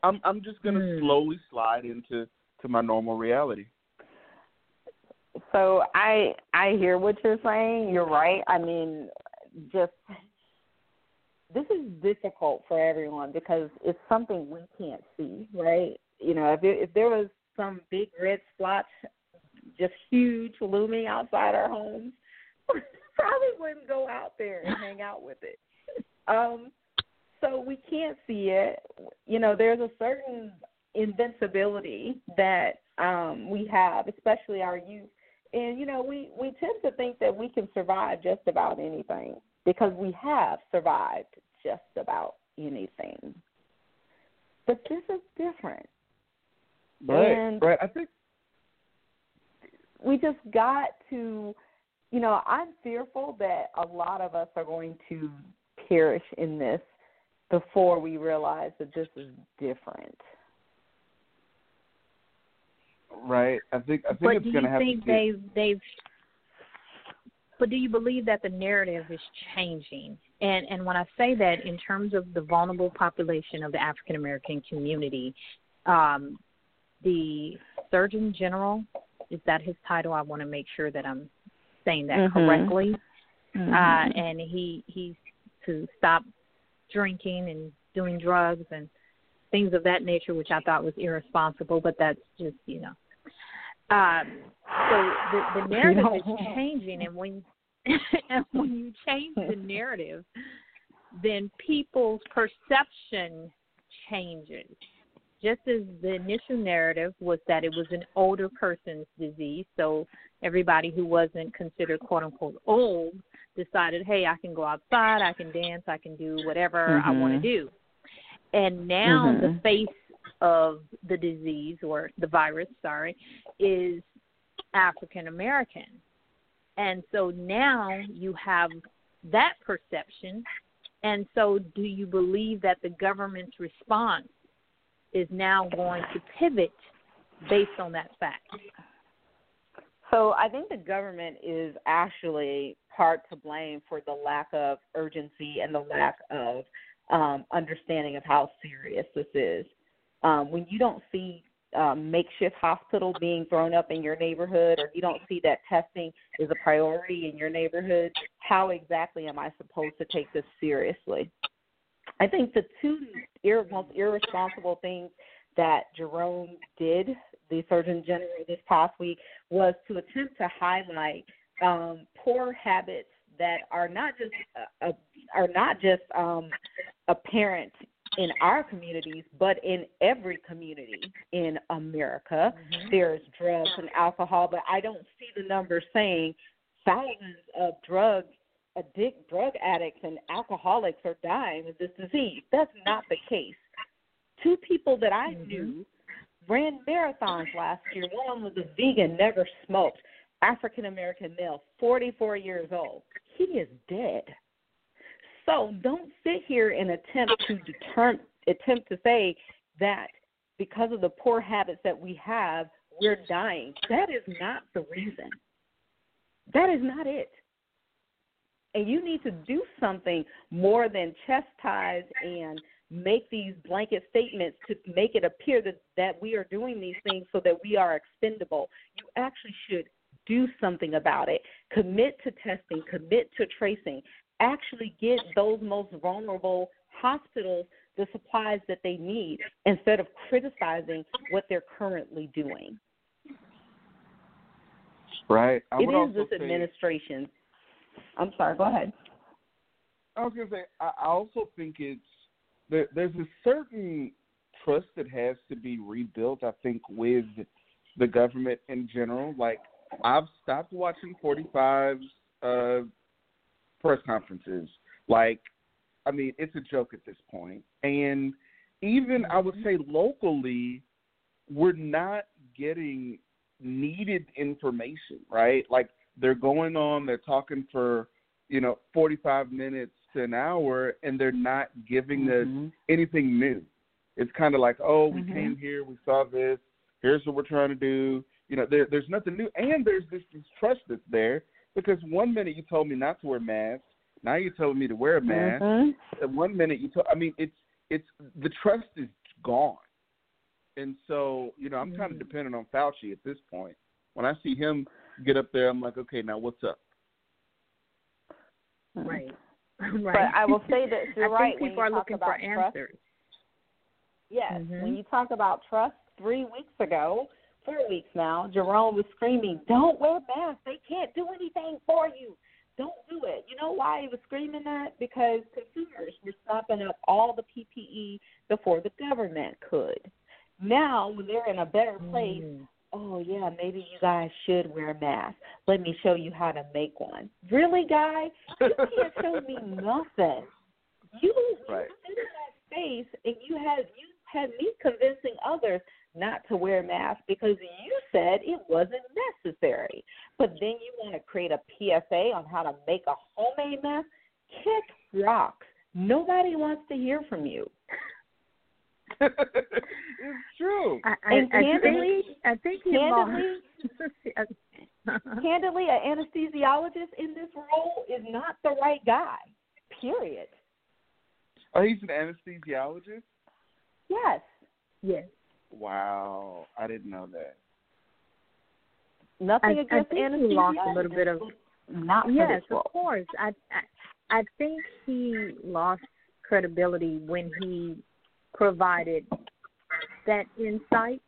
I'm I'm just gonna mm. slowly slide into to my normal reality so I I hear what you're saying. You're right. I mean, just this is difficult for everyone because it's something we can't see, right? You know, if it, if there was some big red splotch, just huge looming outside our homes, probably wouldn't go out there and hang out with it. Um, so we can't see it. You know, there's a certain invincibility that um, we have, especially our youth and you know we we tend to think that we can survive just about anything because we have survived just about anything but this is different right and right i think we just got to you know i'm fearful that a lot of us are going to perish in this before we realize that this is different right? I think I think but it's going to have to. But do you think they've they've? But do you believe that the narrative is changing? And and when I say that in terms of the vulnerable population of the African American community, um, the Surgeon General is that his title? I want to make sure that I'm saying that mm-hmm. correctly. Mm-hmm. Uh, and he he's to stop drinking and doing drugs and things of that nature, which I thought was irresponsible. But that's just you know um, so the, the narrative is changing, and when and when you change the narrative, then people's perception changes. Just as the initial narrative was that it was an older person's disease, so everybody who wasn't considered quote unquote old decided, hey, I can go outside, I can dance, I can do whatever mm-hmm. I want to do. And now mm-hmm. the face of the disease or the virus, sorry, is African American. And so now you have that perception. And so, do you believe that the government's response is now going to pivot based on that fact? So I think the government is actually part to blame for the lack of urgency and the lack of um, understanding of how serious this is. Um, when you don't see um, makeshift hospital being thrown up in your neighborhood, or you don't see that testing is a priority in your neighborhood, how exactly am I supposed to take this seriously? I think the two ir- most irresponsible things that Jerome did, the Surgeon General, this past week, was to attempt to highlight um, poor habits that are not just uh, uh, are not just um, apparent in our communities, but in every community in America. Mm-hmm. There's drugs and alcohol, but I don't see the numbers saying thousands of drug addict drug addicts and alcoholics are dying of this disease. That's not the case. Two people that I mm-hmm. knew ran marathons last year. One was a vegan, never smoked, African American male, 44 years old. He is dead. So don't sit here and attempt to determine, attempt to say that because of the poor habits that we have, we're dying. That is not the reason. That is not it. And you need to do something more than chastise and make these blanket statements to make it appear that, that we are doing these things so that we are expendable. You actually should do something about it. Commit to testing, commit to tracing, actually get those most vulnerable hospitals the supplies that they need instead of criticizing what they're currently doing. Right. I it is this administration. I'm sorry. Go ahead. I was going to say. I also think it's there, there's a certain trust that has to be rebuilt. I think with the government in general. Like I've stopped watching 45's uh, press conferences. Like, I mean, it's a joke at this point. And even I would say locally, we're not getting needed information, right? Like they're going on, they're talking for, you know, 45 minutes an hour and they're not giving mm-hmm. us anything new. It's kind of like, oh, we mm-hmm. came here, we saw this, here's what we're trying to do. You know, there, there's nothing new, and there's this distrust that's there because one minute you told me not to wear masks, now you're telling me to wear a mask. Mm-hmm. And one minute you told, I mean, it's it's the trust is gone, and so you know I'm mm-hmm. kind of dependent on Fauci at this point. When I see him get up there, I'm like, okay, now what's up? Right. right. But I will say that you're I right. Think people are looking for answers. Trust, yes. Mm-hmm. When you talk about trust, three weeks ago, four weeks now, Jerome was screaming, "Don't wear masks. They can't do anything for you. Don't do it." You know why he was screaming that? Because consumers were snapping up all the PPE before the government could. Now, when they're in a better place, mm. Oh yeah, maybe you guys should wear masks. Let me show you how to make one. Really, guy? You can't show me nothing. You, right. you sit in that space and you had you had me convincing others not to wear masks because you said it wasn't necessary. But then you want to create a PSA on how to make a homemade mask? Kick rocks. Nobody wants to hear from you. it's true. I, I, and candidly, I think, I think candidly, candidly, an anesthesiologist in this role is not the right guy. Period. Oh, he's an anesthesiologist. Yes. Yes. Wow, I didn't know that. Nothing I, against I think he lost a little bit of. Not yes, of course. I, I I think he lost credibility when he provided that insight,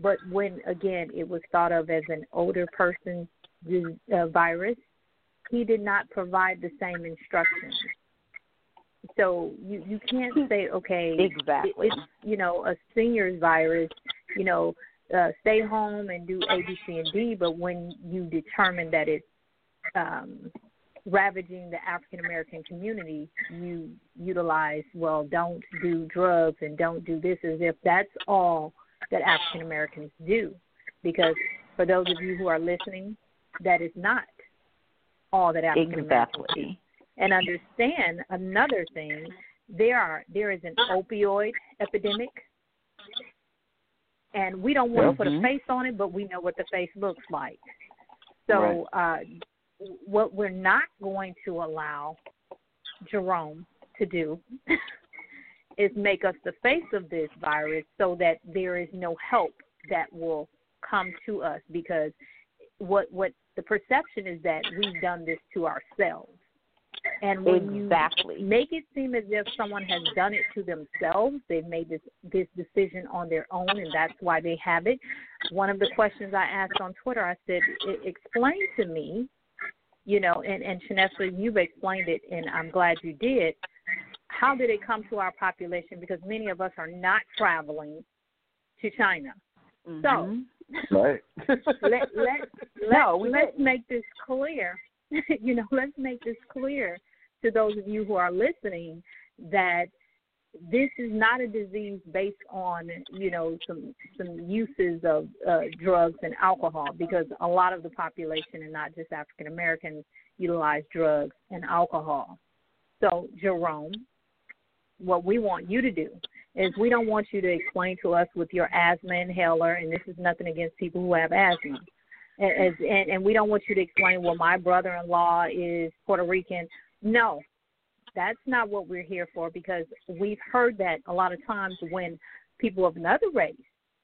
but when again it was thought of as an older person's uh, virus, he did not provide the same instructions. So you you can't say okay exactly it's you know a senior's virus you know uh, stay home and do A B C and D but when you determine that it's um, ravaging the African American community you utilize well don't do drugs and don't do this as if that's all that African Americans do. Because for those of you who are listening that is not all that African Americans exactly. do and understand another thing there are there is an opioid epidemic and we don't want to put a face on it but we know what the face looks like. So uh, what we're not going to allow Jerome to do is make us the face of this virus so that there is no help that will come to us because what what the perception is that we've done this to ourselves. And when exactly. you make it seem as if someone has done it to themselves, they've made this this decision on their own, and that's why they have it. One of the questions I asked on Twitter, I said, "Explain to me you know, and and Chanessa, you've explained it, and I'm glad you did. How did it come to our population? Because many of us are not traveling to China. Mm-hmm. So, right. let let let no, let's didn't. make this clear. you know, let's make this clear to those of you who are listening that this is not a disease based on you know some some uses of uh, drugs and alcohol because a lot of the population and not just African Americans utilize drugs and alcohol. So Jerome, what we want you to do is we don't want you to explain to us with your asthma inhaler, and this is nothing against people who have asthma. As, and, and we don't want you to explain, well, my brother-in-law is Puerto Rican. No, that's not what we're here for because we've heard that a lot of times when people of another race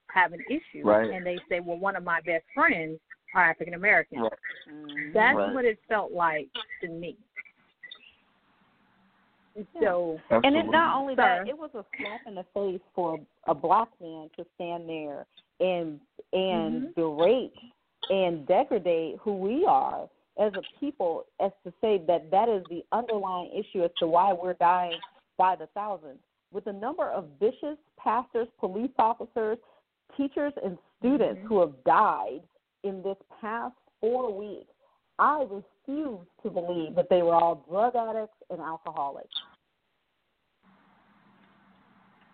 have an issue right. and they say, well, one of my best friends are African American. Right. Mhm. That's Right. what it felt like to me. So, And it not only that, it was a slap in the face for a black man to stand there and and Mhm. berate and degrade who we are as a people, as to say that that is the underlying issue as to why we're dying by the thousands. With the number of vicious pastors, police officers, teachers, and students Mhm. who have died in this past four weeks, I refuse to believe that they were all drug addicts and alcoholics.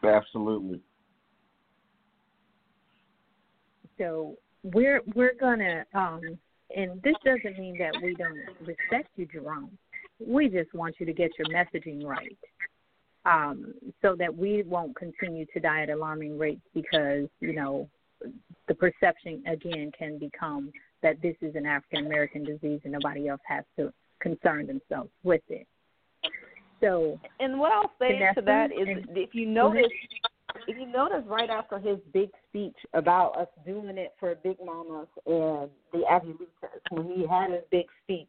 Absolutely. so we're we're gonna um and this doesn't mean that we don't respect you jerome. We just want you to get your messaging right um so that we won't continue to die at alarming rates because you know the perception again can become that this is an african american disease and nobody else has to concern themselves with it. So And what I'll say Vanessa, to that is, and- if you notice, if you notice right after his big speech about us doing it for Big Mamas and the Aguilitas, when he had his big speech,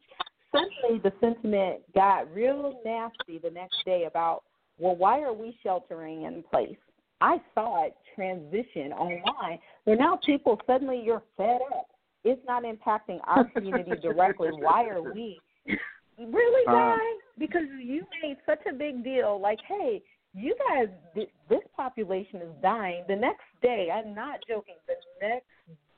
suddenly the sentiment got real nasty the next day about, well, why are we sheltering in place? I saw it transition online where now people suddenly you're fed up. It's not impacting our community directly. Why are we Really, Uh, because you made such a big deal. Like, hey, you guys, this population is dying. The next day, I'm not joking. The next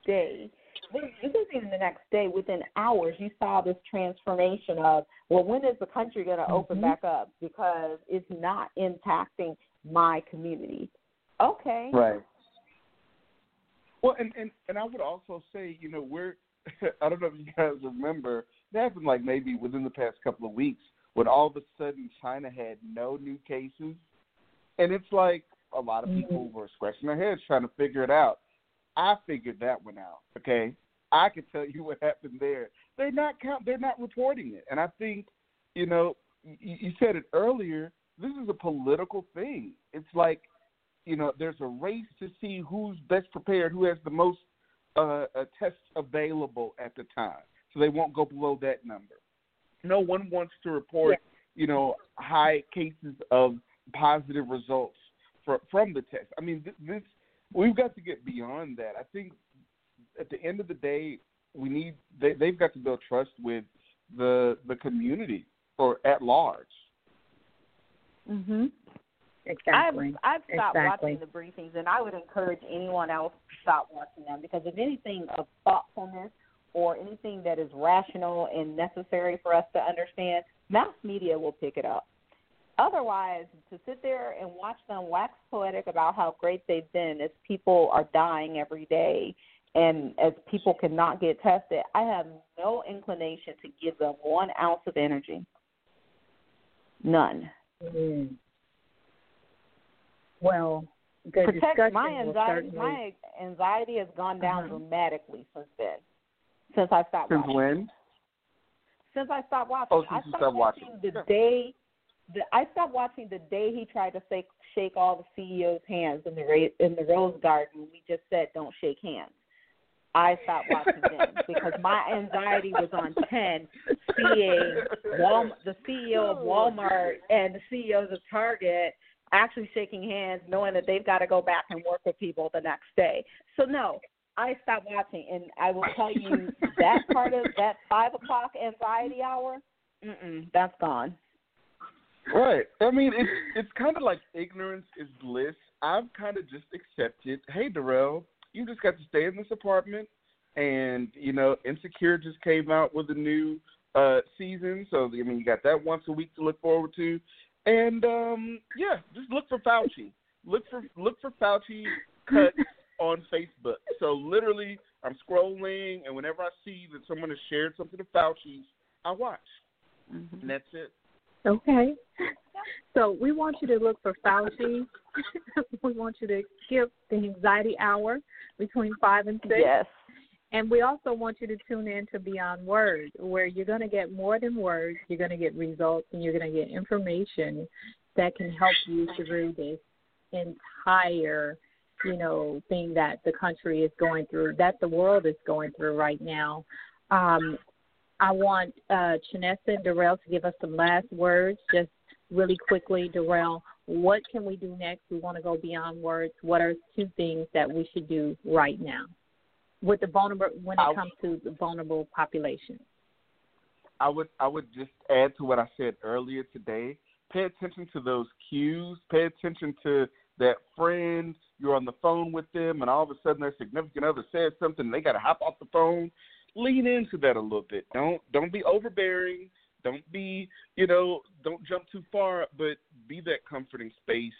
day, well, it wasn't even the next day. Within hours, you saw this transformation of, well, when is the country going to open Mhm. back up? Because it's not impacting my community. Okay. Right. Well, and, and and I would also say, you know, we're I don't know if you guys remember, it happened like maybe within the past couple of weeks when all of a sudden China had no new cases, and it's like a lot of people were scratching their heads trying to figure it out. I figured that one out. Okay, I can tell you what happened there. They're not count. They're not reporting it, and I think, you know, you, you said it earlier. This is a political thing. It's like you know, there's a race to see who's best prepared, who has the most uh, uh, tests available at the time, so they won't go below that number. No one wants to report, you know, high cases of positive results for, from the test. I mean, th- this we've got to get beyond that. I think at the end of the day, we need they, they've got to build trust with the the community or at large. Mhm. exactly I've, I've stopped Exactly. watching the briefings, and I would encourage anyone else to stop watching them because if anything of thoughtfulness or anything that is rational and necessary for us to understand, mass media will pick it up. Otherwise, to sit there and watch them wax poetic about how great they've been as people are dying every day and as people cannot get tested, I have no inclination to give them one ounce of energy. None. Mm. Well, the protect my anxiety certainly. my anxiety has gone down Uh-huh. dramatically since then since I stopped Since watching. when? Since I stopped watching. Oh, since I you stopped stopped watching. the day. The, I stopped watching the day he tried to shake shake all the CEOs' hands in the in the Rose Garden. We just said don't shake hands. I stopped watching them because my anxiety was on ten, seeing Wal- the CEO of Walmart and the CEOs of Target actually shaking hands, knowing that they've got to go back and work with people the next day. So no, I stopped watching, and I will tell you that part of that five o'clock anxiety hour, mm-mm, that's gone. Right. I mean, it's it's kind of like ignorance is bliss. I've kind of just accepted. Hey, Darrell, you just got to stay in this apartment, and you know, Insecure just came out with a new uh season. So I mean, you got that once a week to look forward to, and um yeah, just look for Fauci. Look for look for Fauci cuts on Facebook. So literally, I'm scrolling, and whenever I see that someone has shared something of Fauci's, I watch, Mm-hmm. and that's it. Okay. So we want you to look for Fauci. we want you to skip the anxiety hour between five and six. Yes. And we also want you to tune in to Beyond Words, where you're going to get more than words. You're going to get results and you're going to get information that can help you through this entire, you know, thing that the country is going through, that the world is going through right now. Um, I want uh, Chanessa and Darrell to give us some last words, just really quickly. Darrell, what can we do next? We want to go beyond words. What are two things that we should do right now with the vulnerable when it comes to the vulnerable population? I would I would just add to what I said earlier today. Pay attention to those cues. Pay attention to that friend. You're on the phone with them, and all of a sudden their significant other says something. And they got to hop off the phone. Lean into that a little bit. Don't don't be overbearing. Don't be you know don't jump too far, but be that comforting space.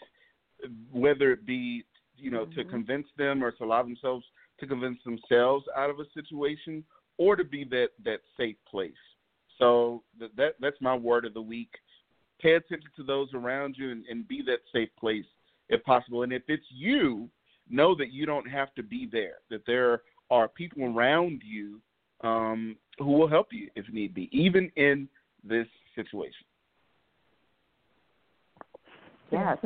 Whether it be you know to mm-hmm. convince them or to allow themselves to convince themselves out of a situation, or to be that that safe place. So th- that that's my word of the week. Pay attention to those around you and, and be that safe place if possible. And if it's you, know that you don't have to be there. That there are people around you um, who will help you if need be, even in this situation. Yes.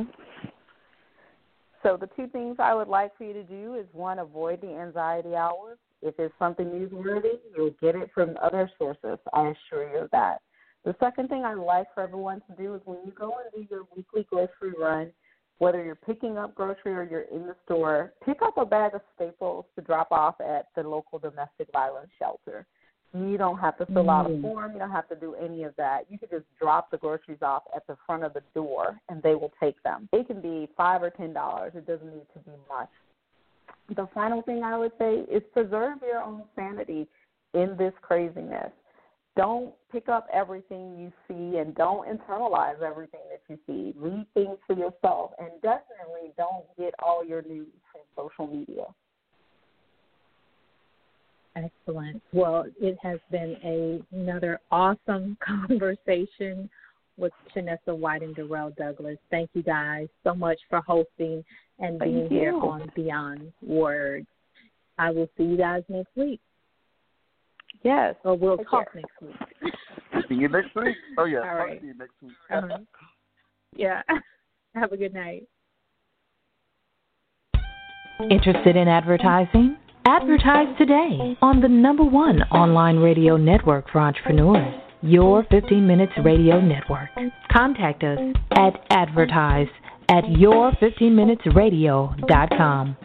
So the two things I would like for you to do is one, avoid the anxiety hours. If it's something newsworthy, you'll get it from other sources. I assure you of that. The second thing I'd like for everyone to do is when you go and do your weekly grocery run, whether you're picking up grocery or you're in the store, pick up a bag of staples to drop off at the local domestic violence shelter. You don't have to fill out a Mm. form. You don't have to do any of that. You can just drop the groceries off at the front of the door, and they will take them. It can be five or ten dollars. It doesn't need to be much. The final thing I would say is preserve your own sanity in this craziness. Don't pick up everything you see and don't internalize everything that you see. Read things for yourself, and definitely don't get all your news from social media. Excellent. Well, it has been a, another awesome conversation with Chanessa White and Darrell Douglas. Thank you guys so much for hosting and being here on Beyond Words. I will see you guys next week, Yes. or we'll Take talk care. next week. See you next week. Oh yeah, All see you next week. Uh-huh. Yeah. Have a good night. Interested in advertising? Advertise today on the number one online radio network for entrepreneurs, Your 15 Minutes Radio Network. Contact us at advertise at your15minutesradio.com.